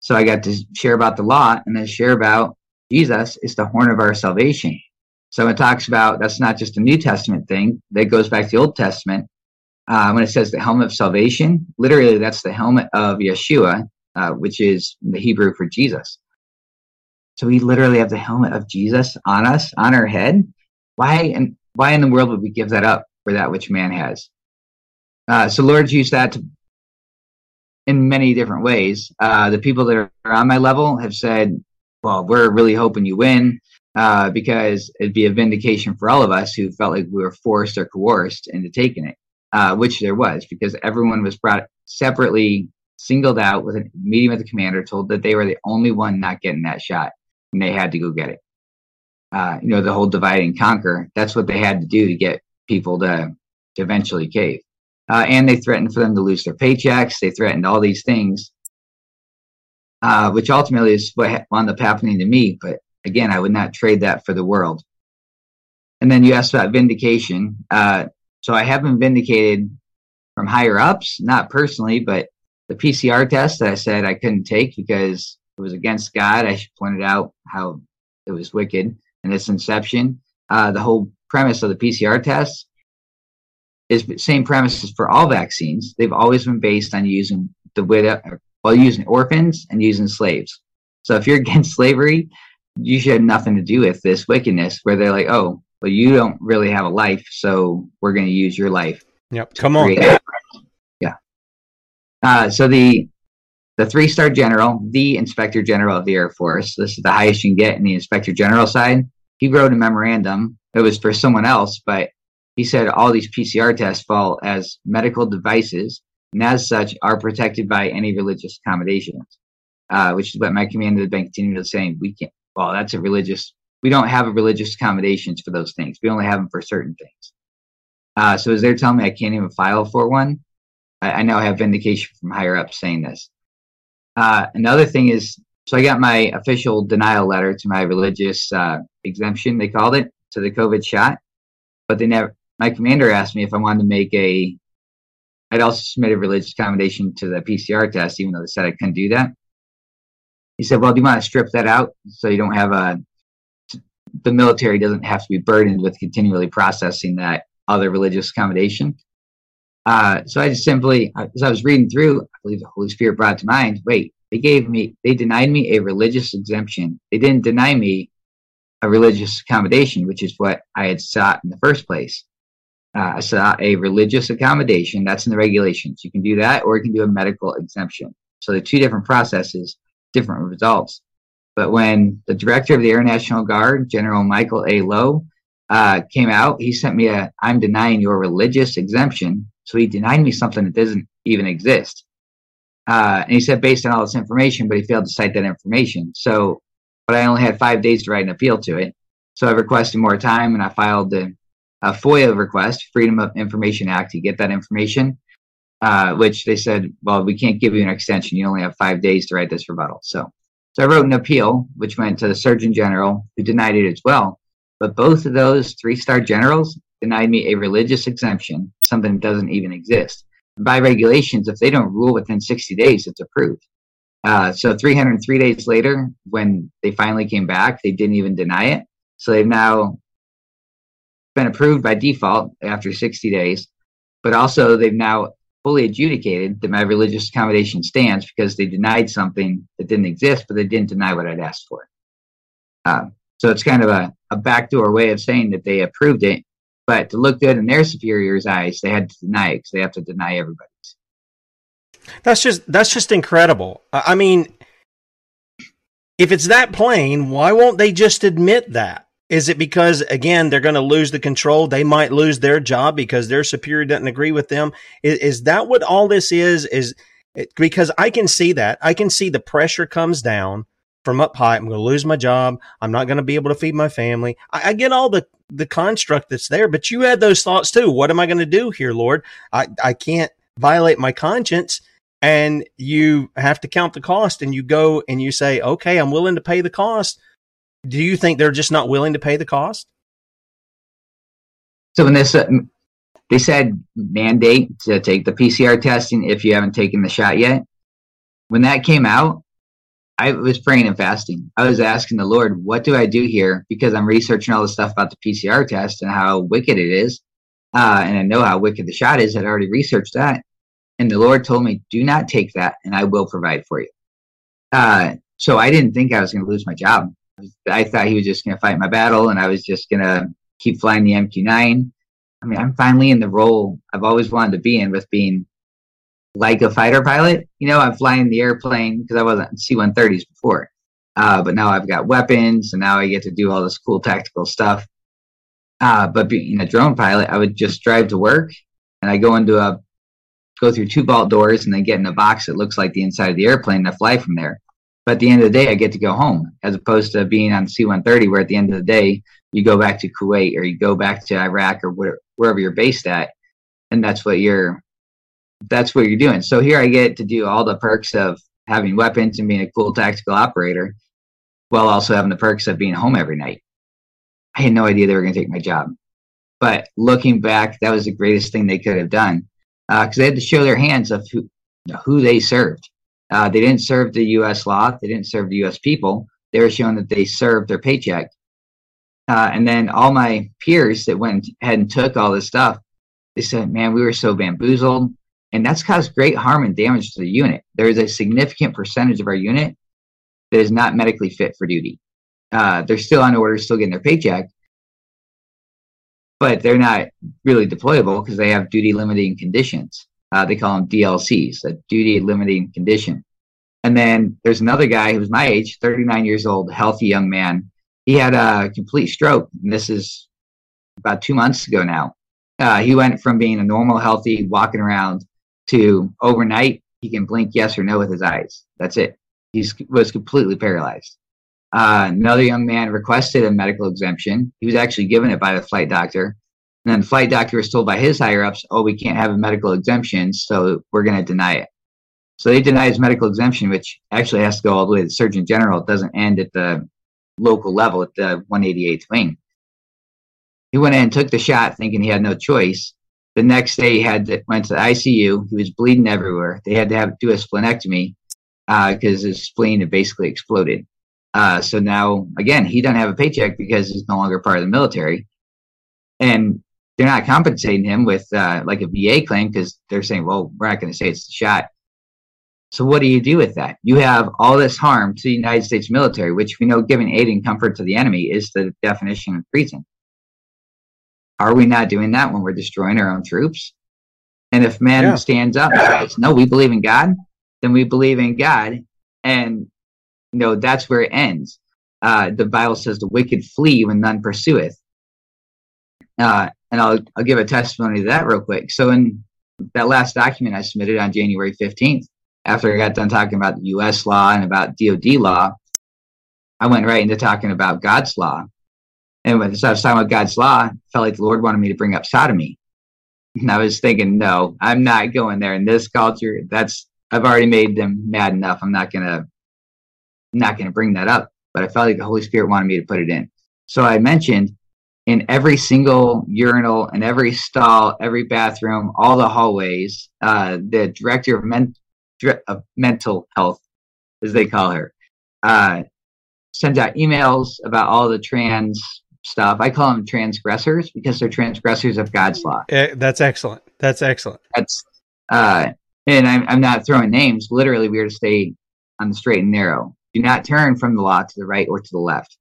so I got to share about the law and then share about Jesus is the horn of our salvation. So it talks about that's not just a New Testament thing, that goes back to the Old Testament. Uh, when it says the helmet of salvation, literally that's the helmet of Yeshua, uh, which is the Hebrew for Jesus. So we literally have the helmet of Jesus on us, on our head. Why and why in the world would we give that up for that which man has? Uh, so Lord used that to, in many different ways. Uh, the people that are on my level have said, "Well, we're really hoping you win." Uh, because it'd be a vindication for all of us who felt like we were forced or coerced into taking it, uh, which there was, because everyone was brought separately, singled out with a meeting with the commander, told that they were the only one not getting that shot, and they had to go get it. Uh, you know, the whole divide and conquer. That's what they had to do to get people to, to eventually cave. Uh, and they threatened for them to lose their paychecks. They threatened all these things, uh, which ultimately is what wound up happening to me. But Again, I would not trade that for the world. And then you asked about vindication. Uh, so I have been vindicated from higher ups, not personally, but the PCR test that I said I couldn't take because it was against God. I pointed out how it was wicked in its inception. Uh, the whole premise of the PCR test is the same premises for all vaccines. They've always been based on using the widow, well, using orphans and using slaves. So if you're against <laughs> slavery, you should have nothing to do with this wickedness where they're like, oh, well, you don't really have a life, so we're going to use your life. Yep. Come on. Yeah. Uh, so the the three star general, the inspector general of the Air Force, this is the highest you can get in the inspector general side. He wrote a memorandum. It was for someone else, but he said all these PCR tests fall as medical devices and as such are protected by any religious accommodations, uh, which is what my commander of the bank continued saying. We can't, well, that's a religious, we don't have a religious accommodations for those things. We only have them for certain things. Uh, so as they're telling me I can't even file for one, I, I now have vindication from higher up saying this. Uh, another thing is, so I got my official denial letter to my religious uh, exemption, they called it, to the COVID shot, but they never, my commander asked me if I wanted to make a, I'd also submitted religious accommodation to the PCR test, even though they said I couldn't do that. He said, well, do you want to strip that out so you don't have a, the military doesn't have to be burdened with continually processing that other religious accommodation. Uh, so I just simply, as I was reading through, I believe the Holy Spirit brought to mind, wait, they gave me, they denied me a religious exemption. They didn't deny me a religious accommodation, which is what I had sought in the first place. Uh, I sought a religious accommodation. That's in the regulations. You can do that, or you can do a medical exemption. So the two different processes, different results. But when the director of the Air National Guard, General Michael A. Loh, uh, came out, he sent me a, I'm denying your religious exemption. So he denied me something that doesn't even exist. Uh, and he said based on all this information, but he failed to cite that information. So, but I only had five days to write an appeal to it. So I requested more time and I filed a FOIA request, Freedom of Information Act, to get that information, uh, which they said, well, we can't give you an extension. You only have five days to write this rebuttal. So, so I wrote an appeal, which went to the Surgeon General, who denied it as well. But both of those three star generals denied me a religious exemption, something that doesn't even exist. By regulations, if they don't rule within 60 days, it's approved. Uh, so 303 days later, when they finally came back, they didn't even deny it. So they've now been approved by default after 60 days, but also they've now fully adjudicated that my religious accommodation stands because they denied something that didn't exist, but they didn't deny what I'd asked for. Uh, so it's kind of a, a backdoor way of saying that they approved it, but to look good in their superiors' eyes, they had to deny it because they have to deny everybody's. That's just that's just incredible. I mean, if it's that plain, why won't they just admit that? Is it because again they're going to lose the control? They might lose their job because their superior doesn't agree with them. Is, is that what all this is? Is it, because I can see that I can see the pressure comes down from up high. I'm going to lose my job. I'm not going to be able to feed my family. I, I get all the the construct that's there, but you had those thoughts too. What am I going to do here, Lord? I I can't violate my conscience and you have to count the cost and you go and you say, okay, I'm willing to pay the cost do you think they're just not willing to pay the cost? So when this, uh, they said mandate to take the PCR testing if you haven't taken the shot yet. When that came out, I was praying and fasting. I was asking the Lord, what do I do here? Because I'm researching all the stuff about the PCR test and how wicked it is. Uh, and I know how wicked the shot is. I'd already researched that. And the Lord told me, do not take that and I will provide for you. Uh, so I didn't think I was going to lose my job. I thought he was just going to fight my battle and I was just going to keep flying the MQ9. I mean, I'm finally in the role I've always wanted to be in with being like a fighter pilot. You know, I'm flying the airplane because I wasn't C 130s before. Uh, but now I've got weapons and now I get to do all this cool tactical stuff. Uh, but being a drone pilot, I would just drive to work and I go into a, go through two vault doors and then get in a box that looks like the inside of the airplane and I fly from there. But at the end of the day, I get to go home as opposed to being on C 130, where at the end of the day, you go back to Kuwait or you go back to Iraq or where, wherever you're based at. And that's what you're, that's what you're doing. So here I get to do all the perks of having weapons and being a cool tactical operator while also having the perks of being home every night. I had no idea they were going to take my job. But looking back, that was the greatest thing they could have done because uh, they had to show their hands of who, who they served. Uh, they didn't serve the U.S. law. They didn't serve the U.S. people. They were showing that they served their paycheck. Uh, and then all my peers that went ahead and took all this stuff, They said, man, we were so bamboozled. And that's caused great harm and damage to the unit. There is a significant percentage of our unit that is not medically fit for duty. Uh, they're still on order, still getting their paycheck, but they're not really deployable because they have duty limiting conditions. Uh, they call them DLCs, a duty limiting condition. And then there's another guy who's my age, 39 years old, healthy young man. He had a complete stroke. And this is about two months ago now. Uh, he went from being a normal, healthy, walking around to overnight, he can blink yes or no with his eyes. That's it. He was completely paralyzed. Uh, another young man requested a medical exemption. He was actually given it by the flight doctor. And then the flight doctor was told by his higher ups, oh, we can't have a medical exemption, so we're going to deny it. So they deny his medical exemption, which actually has to go all the way to the Surgeon General. It doesn't end at the local level at the 188th wing. He went in and took the shot thinking he had no choice. The next day he had to, went to the ICU. He was bleeding everywhere. They had to have do a splenectomy because uh, his spleen had basically exploded. Uh, so now, again, he doesn't have a paycheck because he's no longer part of the military. And they're not compensating him with uh, like a VA claim because they're saying, well, we're not going to say it's the shot. So what do you do with that? You have all this harm to the United States military, which we know giving aid and comfort to the enemy is the definition of treason. Are we not doing that when we're destroying our own troops? And if man yeah. stands up and says, no, we believe in God, then we believe in God. And you know, that's where it ends. Uh, the Bible says the wicked flee when none pursueth. Uh, and I'll, I'll give a testimony to that real quick. So in that last document I submitted on January 15th, after I got done talking about the U.S. law and about DOD law, I went right into talking about God's law. And when I was talking about God's law, I felt like the Lord wanted me to bring up sodomy. And I was thinking, no, I'm not going there in this culture. That's I've already made them mad enough. I'm not gonna not gonna bring that up. But I felt like the Holy Spirit wanted me to put it in. So I mentioned in every single urinal, in every stall, every bathroom, all the hallways, uh, the director of, men- of mental health, as they call her, uh, sends out emails about all the trans stuff. I call them transgressors because they're transgressors of God's law. Eh, that's excellent. That's excellent. That's uh, and I'm, I'm not throwing names. Literally, we are to stay on the straight and narrow. Do not turn from the law to the right or to the left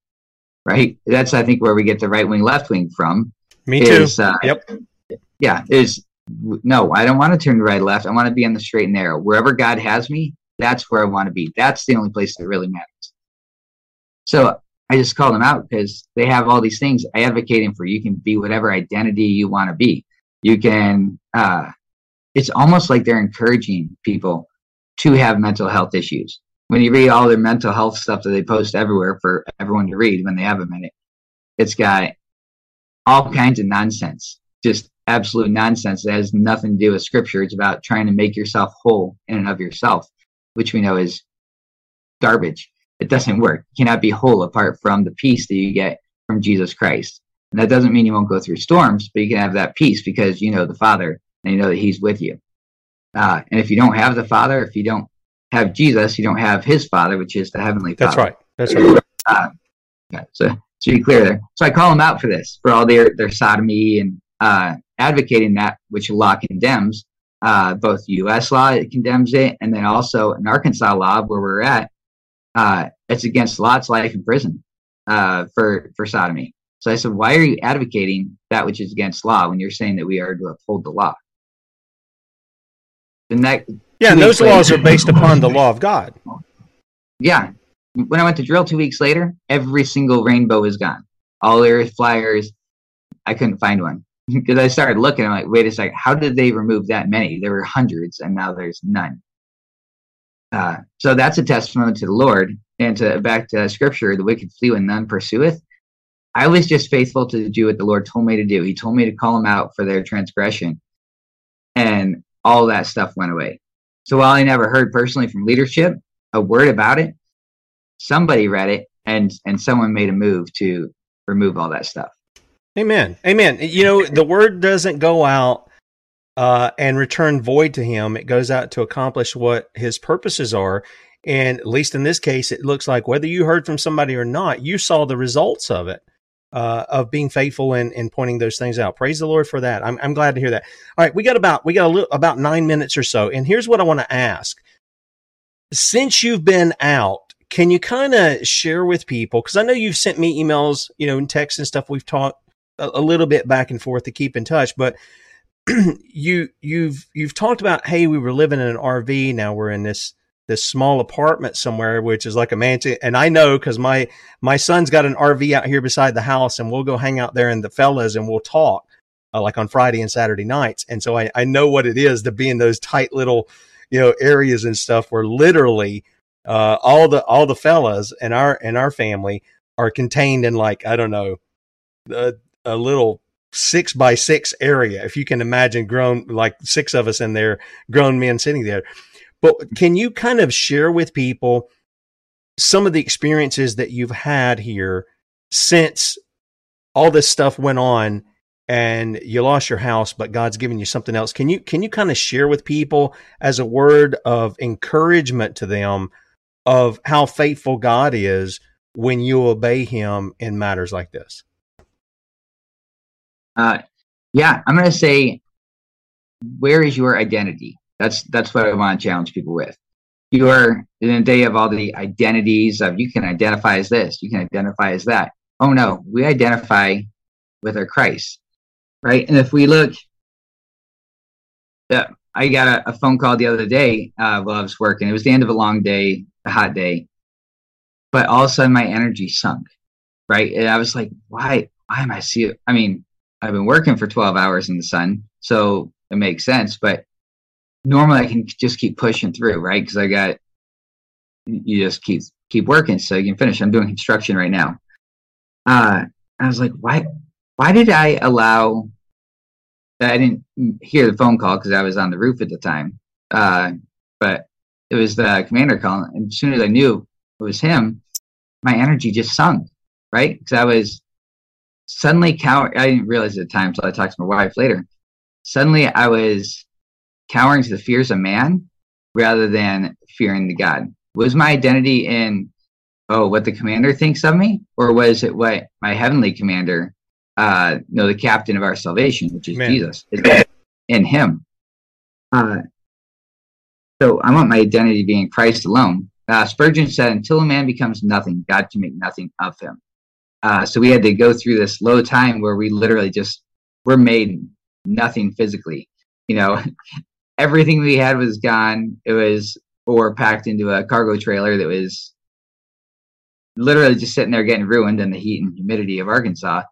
right? That's I think where we get the right wing, left wing from. Me too. Is, uh, yep. Yeah, is no, I don't want to turn right left. I want to be on the straight and narrow. Wherever God has me, that's where I want to be. That's the only place that really matters. So I just call them out because they have all these things advocating for you can be whatever identity you want to be. You can. Uh, it's almost like they're encouraging people to have mental health issues when you read all their mental health stuff that they post everywhere for everyone to read when they have a minute, it's got all kinds of nonsense, just absolute nonsense that has nothing to do with scripture. It's about trying to make yourself whole in and of yourself, which we know is garbage. It doesn't work. You cannot be whole apart from the peace that you get from Jesus Christ. And that doesn't mean you won't go through storms, but you can have that peace because you know the Father and you know that He's with you. Uh, and if you don't have the Father, if you don't have Jesus, you don't have his Father, which is the Heavenly Father. That's right. That's right. Uh, yeah, so to be clear there. So I call them out for this, for all their, their sodomy and uh, advocating that which law condemns. Uh, both U.S. law it condemns it, and then also in Arkansas law, where we're at, uh, it's against Lot's life in prison uh, for for sodomy. So I said, why are you advocating that which is against law when you're saying that we are to uphold the law? The next, yeah, and those laws are based upon the law of God. Yeah. When I went to drill two weeks later, every single rainbow is gone. All their flyers, I couldn't find one. <laughs> Because I started looking, I'm like, wait a second, how did they remove that many? There were hundreds, and now there's none. Uh, so that's a testimony to the Lord. And to back to scripture, the wicked flee when none pursueth. I was just faithful to do what the Lord told me to do. He told me to call them out for their transgression. And all that stuff went away. So while I never heard personally from leadership a word about it, somebody read it and and someone made a move to remove all that stuff. Amen. Amen. You know, the word doesn't go out uh, and return void to him. It goes out to accomplish what his purposes are. And at least in this case, it looks like whether you heard from somebody or not, you saw the results of it. Uh, of being faithful and, and pointing those things out. Praise the Lord for that. I'm, I'm glad to hear that. All right, we got about we got a little, about nine minutes or so, and here's what I want to ask: Since you've been out, can you kind of share with people? Because I know you've sent me emails, you know, and texts and stuff. We've talked a, a little bit back and forth to keep in touch, but <clears throat> you you've you've talked about hey, we were living in an RV, now we're in this this small apartment somewhere, which is like a mansion. And I know because my my son's got an RV out here beside the house, and we'll go hang out there and the fellas, and we'll talk uh, like on Friday and Saturday nights. And so I, I know what it is to be in those tight little you know areas and stuff where literally uh, all the all the fellas and our and our family are contained in like I don't know a, a little six by six area. If you can imagine grown like six of us in there, grown men sitting there but can you kind of share with people some of the experiences that you've had here since all this stuff went on and you lost your house but God's given you something else. Can you can you kind of share with people as a word of encouragement to them of how faithful God is when you obey him in matters like this? Uh yeah, I'm going to say where is your identity? That's that's what I want to challenge people with. You are in a day of all the identities of you can identify as this, you can identify as that. Oh no, we identify with our Christ, right? And if we look, uh, I got a, a, phone call the other day uh, while I was working. It was the end of a long day, a hot day, but all of a sudden my energy sunk, right? And I was like, why? Why am I see? I mean, I've been working for 12 hours in the sun, so it makes sense, but normally I can just keep pushing through, right? Because I got you just keep keep working so you can finish. I'm doing construction right now. Uh, I was like, why why did I allow? I didn't hear the phone call because I was on the roof at the time. Uh, but it was the commander calling, and as soon as I knew it was him, my energy just sunk, right? Because I was suddenly cower. I didn't realize at the time until I talked to my wife later. Suddenly, I was cowering to the fears of man rather than fearing the God? Was my identity in, oh, what the commander thinks of me? Or was it what my heavenly commander, uh, you know, the captain of our salvation, which is man. Jesus, is in him? Uh, so I want my identity being Christ alone. Uh, Spurgeon said, until a man becomes nothing, God can make nothing of him. Uh, so we had to go through this low time where we literally just were made nothing physically. You know, everything we had was gone. It was or packed into a cargo trailer that was literally just sitting there getting ruined in the heat and humidity of Arkansas.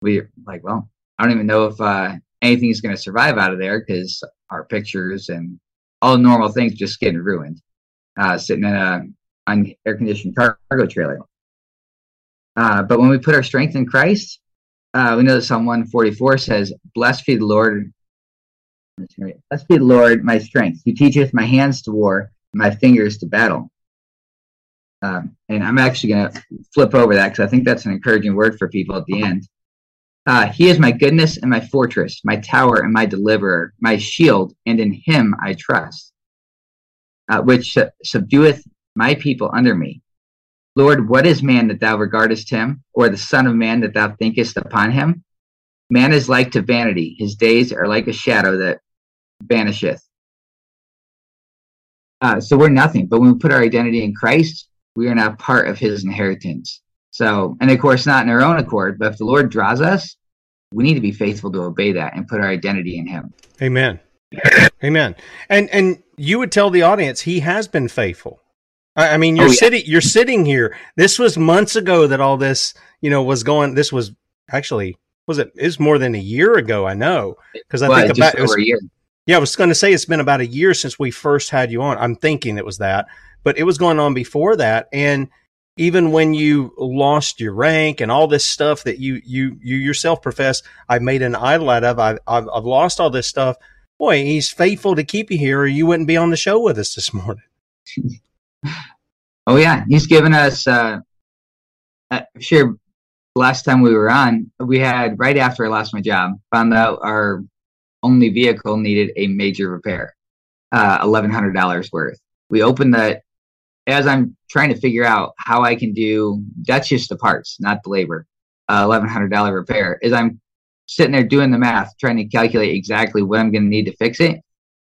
We like, well, I don't even know if uh, anything is going to survive out of there because our pictures and all normal things just getting ruined, uh, sitting in a un- air conditioned cargo trailer. Uh, but when we put our strength in Christ, uh, we know that Psalm 144 says, Blessed be the Lord Blessed be Lord, my strength. He teacheth my hands to war, my fingers to battle. Um, and I'm actually going to flip over that because I think that's an encouraging word for people at the end. Uh, he is my goodness and my fortress, my tower and my deliverer, my shield, and in him I trust, uh, which subdueth my people under me. Lord, what is man that thou regardest him, or the Son of Man that thou thinkest upon him? Man is like to vanity. His days are like a shadow that vanisheth. Uh, so we're nothing. But when we put our identity in Christ, we are now part of his inheritance. So, and of course, not in our own accord, but if the Lord draws us, we need to be faithful to obey that and put our identity in him. Amen. Amen. And and you would tell the audience he has been faithful. I, mean, you're oh, yeah. sitting you're sitting here. This was months ago that all this, you know, was going this was actually was it is more than a year ago i know because i well, think about it was, yeah i was going to say it's been about a year since we first had you on. I'm thinking it was that but it was going on before that and even when you lost your rank and all this stuff that you you you yourself profess i've made an idol out of i've, I've, I've lost all this stuff. Boy he's faithful to keep you here or you wouldn't be on the show with us this morning. <laughs> Oh yeah he's given us uh, uh sure last time we were on, we had right after I lost my job, found out our only vehicle needed a major repair, uh, eleven hundred dollars worth. We opened that as I'm trying to figure out how I can do that's just the parts, not the labor. uh, $1,100 repair. As I'm sitting there doing the math, trying to calculate exactly what I'm going to need to fix it,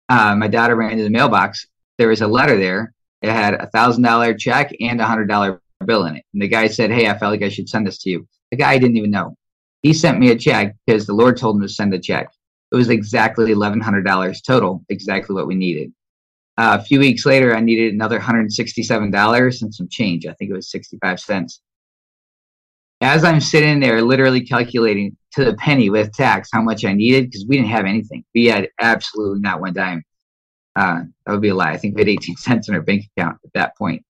uh, my daughter ran into the mailbox. There was a letter there. It had a thousand dollar check and a hundred dollar bill in it. And the guy said, "Hey, I felt like I should send this to you." The guy didn't even know. He sent me a check because the Lord told him to send a check. It was exactly eleven hundred dollars total, exactly what we needed. Uh, a few weeks later, I needed another hundred sixty-seven dollars and some change. I think it was sixty-five cents. As I'm sitting there, literally calculating to the penny with tax how much I needed, because we didn't have anything. We had absolutely not one dime. Uh, that would be a lie. I think we had 18 cents in our bank account at that point.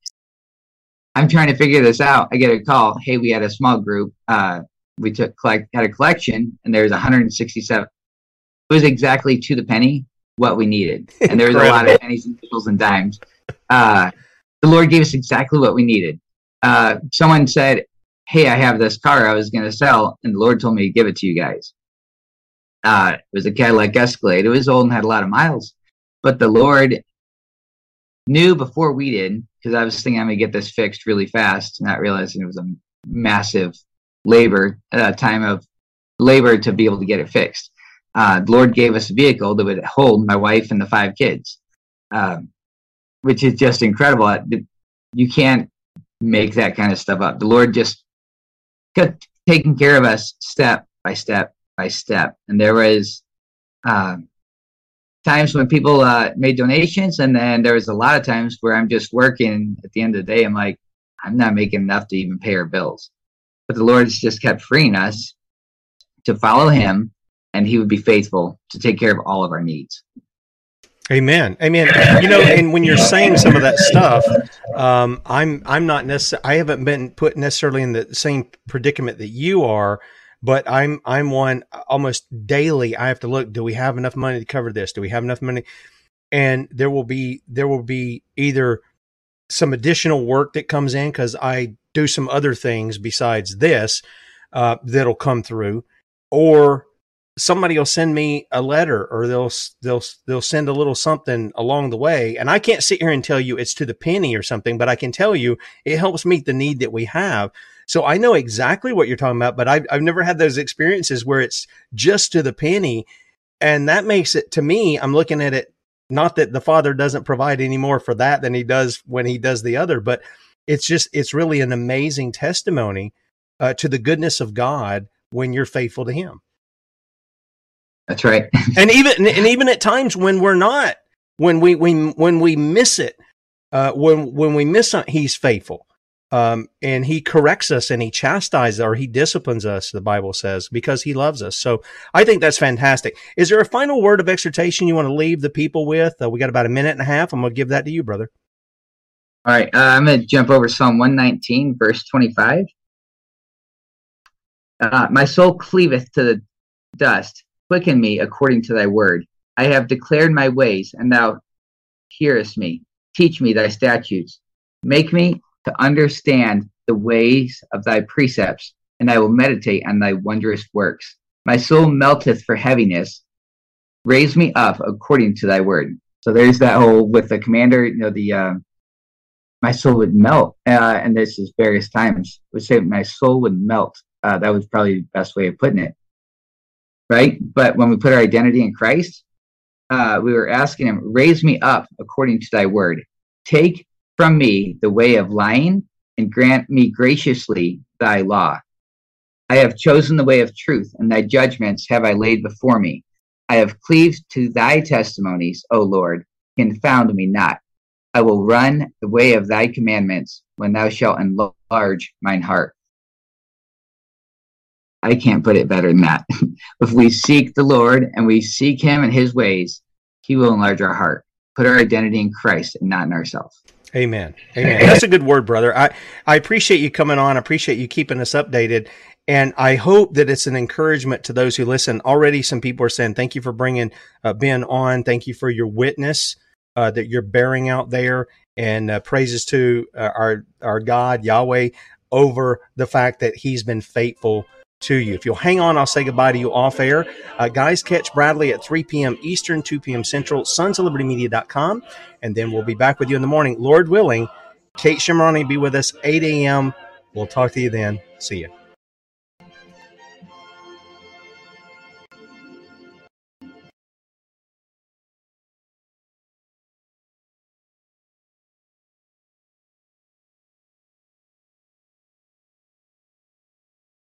I'm trying to figure this out. I get a call. Hey, we had a small group. Uh, we took collect had a collection, and there's 167. It was exactly to the penny what we needed, and there was a lot of pennies and nickels and dimes. Uh, the Lord gave us exactly what we needed. Uh, someone said, "Hey, I have this car I was going to sell, and the Lord told me to give it to you guys." Uh, it was a Cadillac Escalade. It was old and had a lot of miles, but the Lord knew before we did because I was thinking I'm gonna get this fixed really fast, not realizing it was a massive labor uh, time of labor to be able to get it fixed. Uh, the Lord gave us a vehicle that would hold my wife and the five kids, um, which is just incredible. You can't make that kind of stuff up. The Lord just kept taking care of us step by step by step, and there was. Uh, times when people uh, made donations, and then there was a lot of times where I'm just working. At the end of the day, I'm like, I'm not making enough to even pay our bills. But the Lord's just kept freeing us to follow Him, and He would be faithful to take care of all of our needs. Amen. Amen. You know, and when you're saying some of that stuff, um, I'm I'm not necessarily I haven't been put necessarily in the same predicament that you are but I'm I'm one almost daily. I have to look. Do we have enough money to cover this? Do we have enough money? And there will be there will be either some additional work that comes in because I do some other things besides this uh, that'll come through, or somebody will send me a letter or they'll they'll they'll send a little something along the way and I can't sit here and tell you it's to the penny or something but I can tell you it helps meet the need that we have so I know exactly what you're talking about, but I've, I've never had those experiences where it's just to the penny. And that makes it to me, I'm looking at it, not that the father doesn't provide any more for that than he does when he does the other, but it's just, it's really an amazing testimony uh, to the goodness of God when you're faithful to him. That's right. <laughs> and even, and even at times when we're not, when we, we when we miss it, uh, when, when we miss it, he's faithful. Um, and he corrects us and he chastises or he disciplines us, the Bible says, because he loves us. So I think that's fantastic. Is there a final word of exhortation you want to leave the people with? Uh, we got about a minute and a half. I'm going to give that to you, brother. All right. Uh, I'm going to jump over Psalm 119, verse 25. Uh, my soul cleaveth to the dust. Quicken me according to thy word. I have declared my ways, and thou hearest me. Teach me thy statutes. Make me to understand the ways of thy precepts, and I will meditate on thy wondrous works. My soul melteth for heaviness. Raise me up according to thy word. So there's that whole with the commander, you know, the uh, my soul would melt, uh, and this is various times. Would say my soul would melt. Uh, that was probably the best way of putting it, right? But when we put our identity in Christ, uh, we were asking Him, "Raise me up according to Thy word. Take from me the way of lying, and grant me graciously thy law. I have chosen the way of truth, and thy judgments have I laid before me. I have cleaved to thy testimonies, O Lord, confound me not. I will run the way of thy commandments when thou shalt enlarge mine heart. I can't put it better than that. <laughs> if we seek the Lord and we seek him and his ways, he will enlarge our heart. Put our identity in Christ and not in ourselves. Amen. <laughs> Amen. That's a good word, brother. I, I appreciate you coming on. I appreciate you keeping us updated. And I hope that it's an encouragement to those who listen. Already, some people are saying, Thank you for bringing uh, Ben on. Thank you for your witness uh, that you're bearing out there. And uh, praises to uh, our, our God, Yahweh, over the fact that he's been faithful to you. If you'll hang on, I'll say goodbye to you off air. Uh, guys, catch Bradley at 3 p.m. Eastern, 2 p.m. Central, sons And then we'll be back with you in the morning. Lord willing, Kate Shemirani be with us 8 a.m. We'll talk to you then. See you.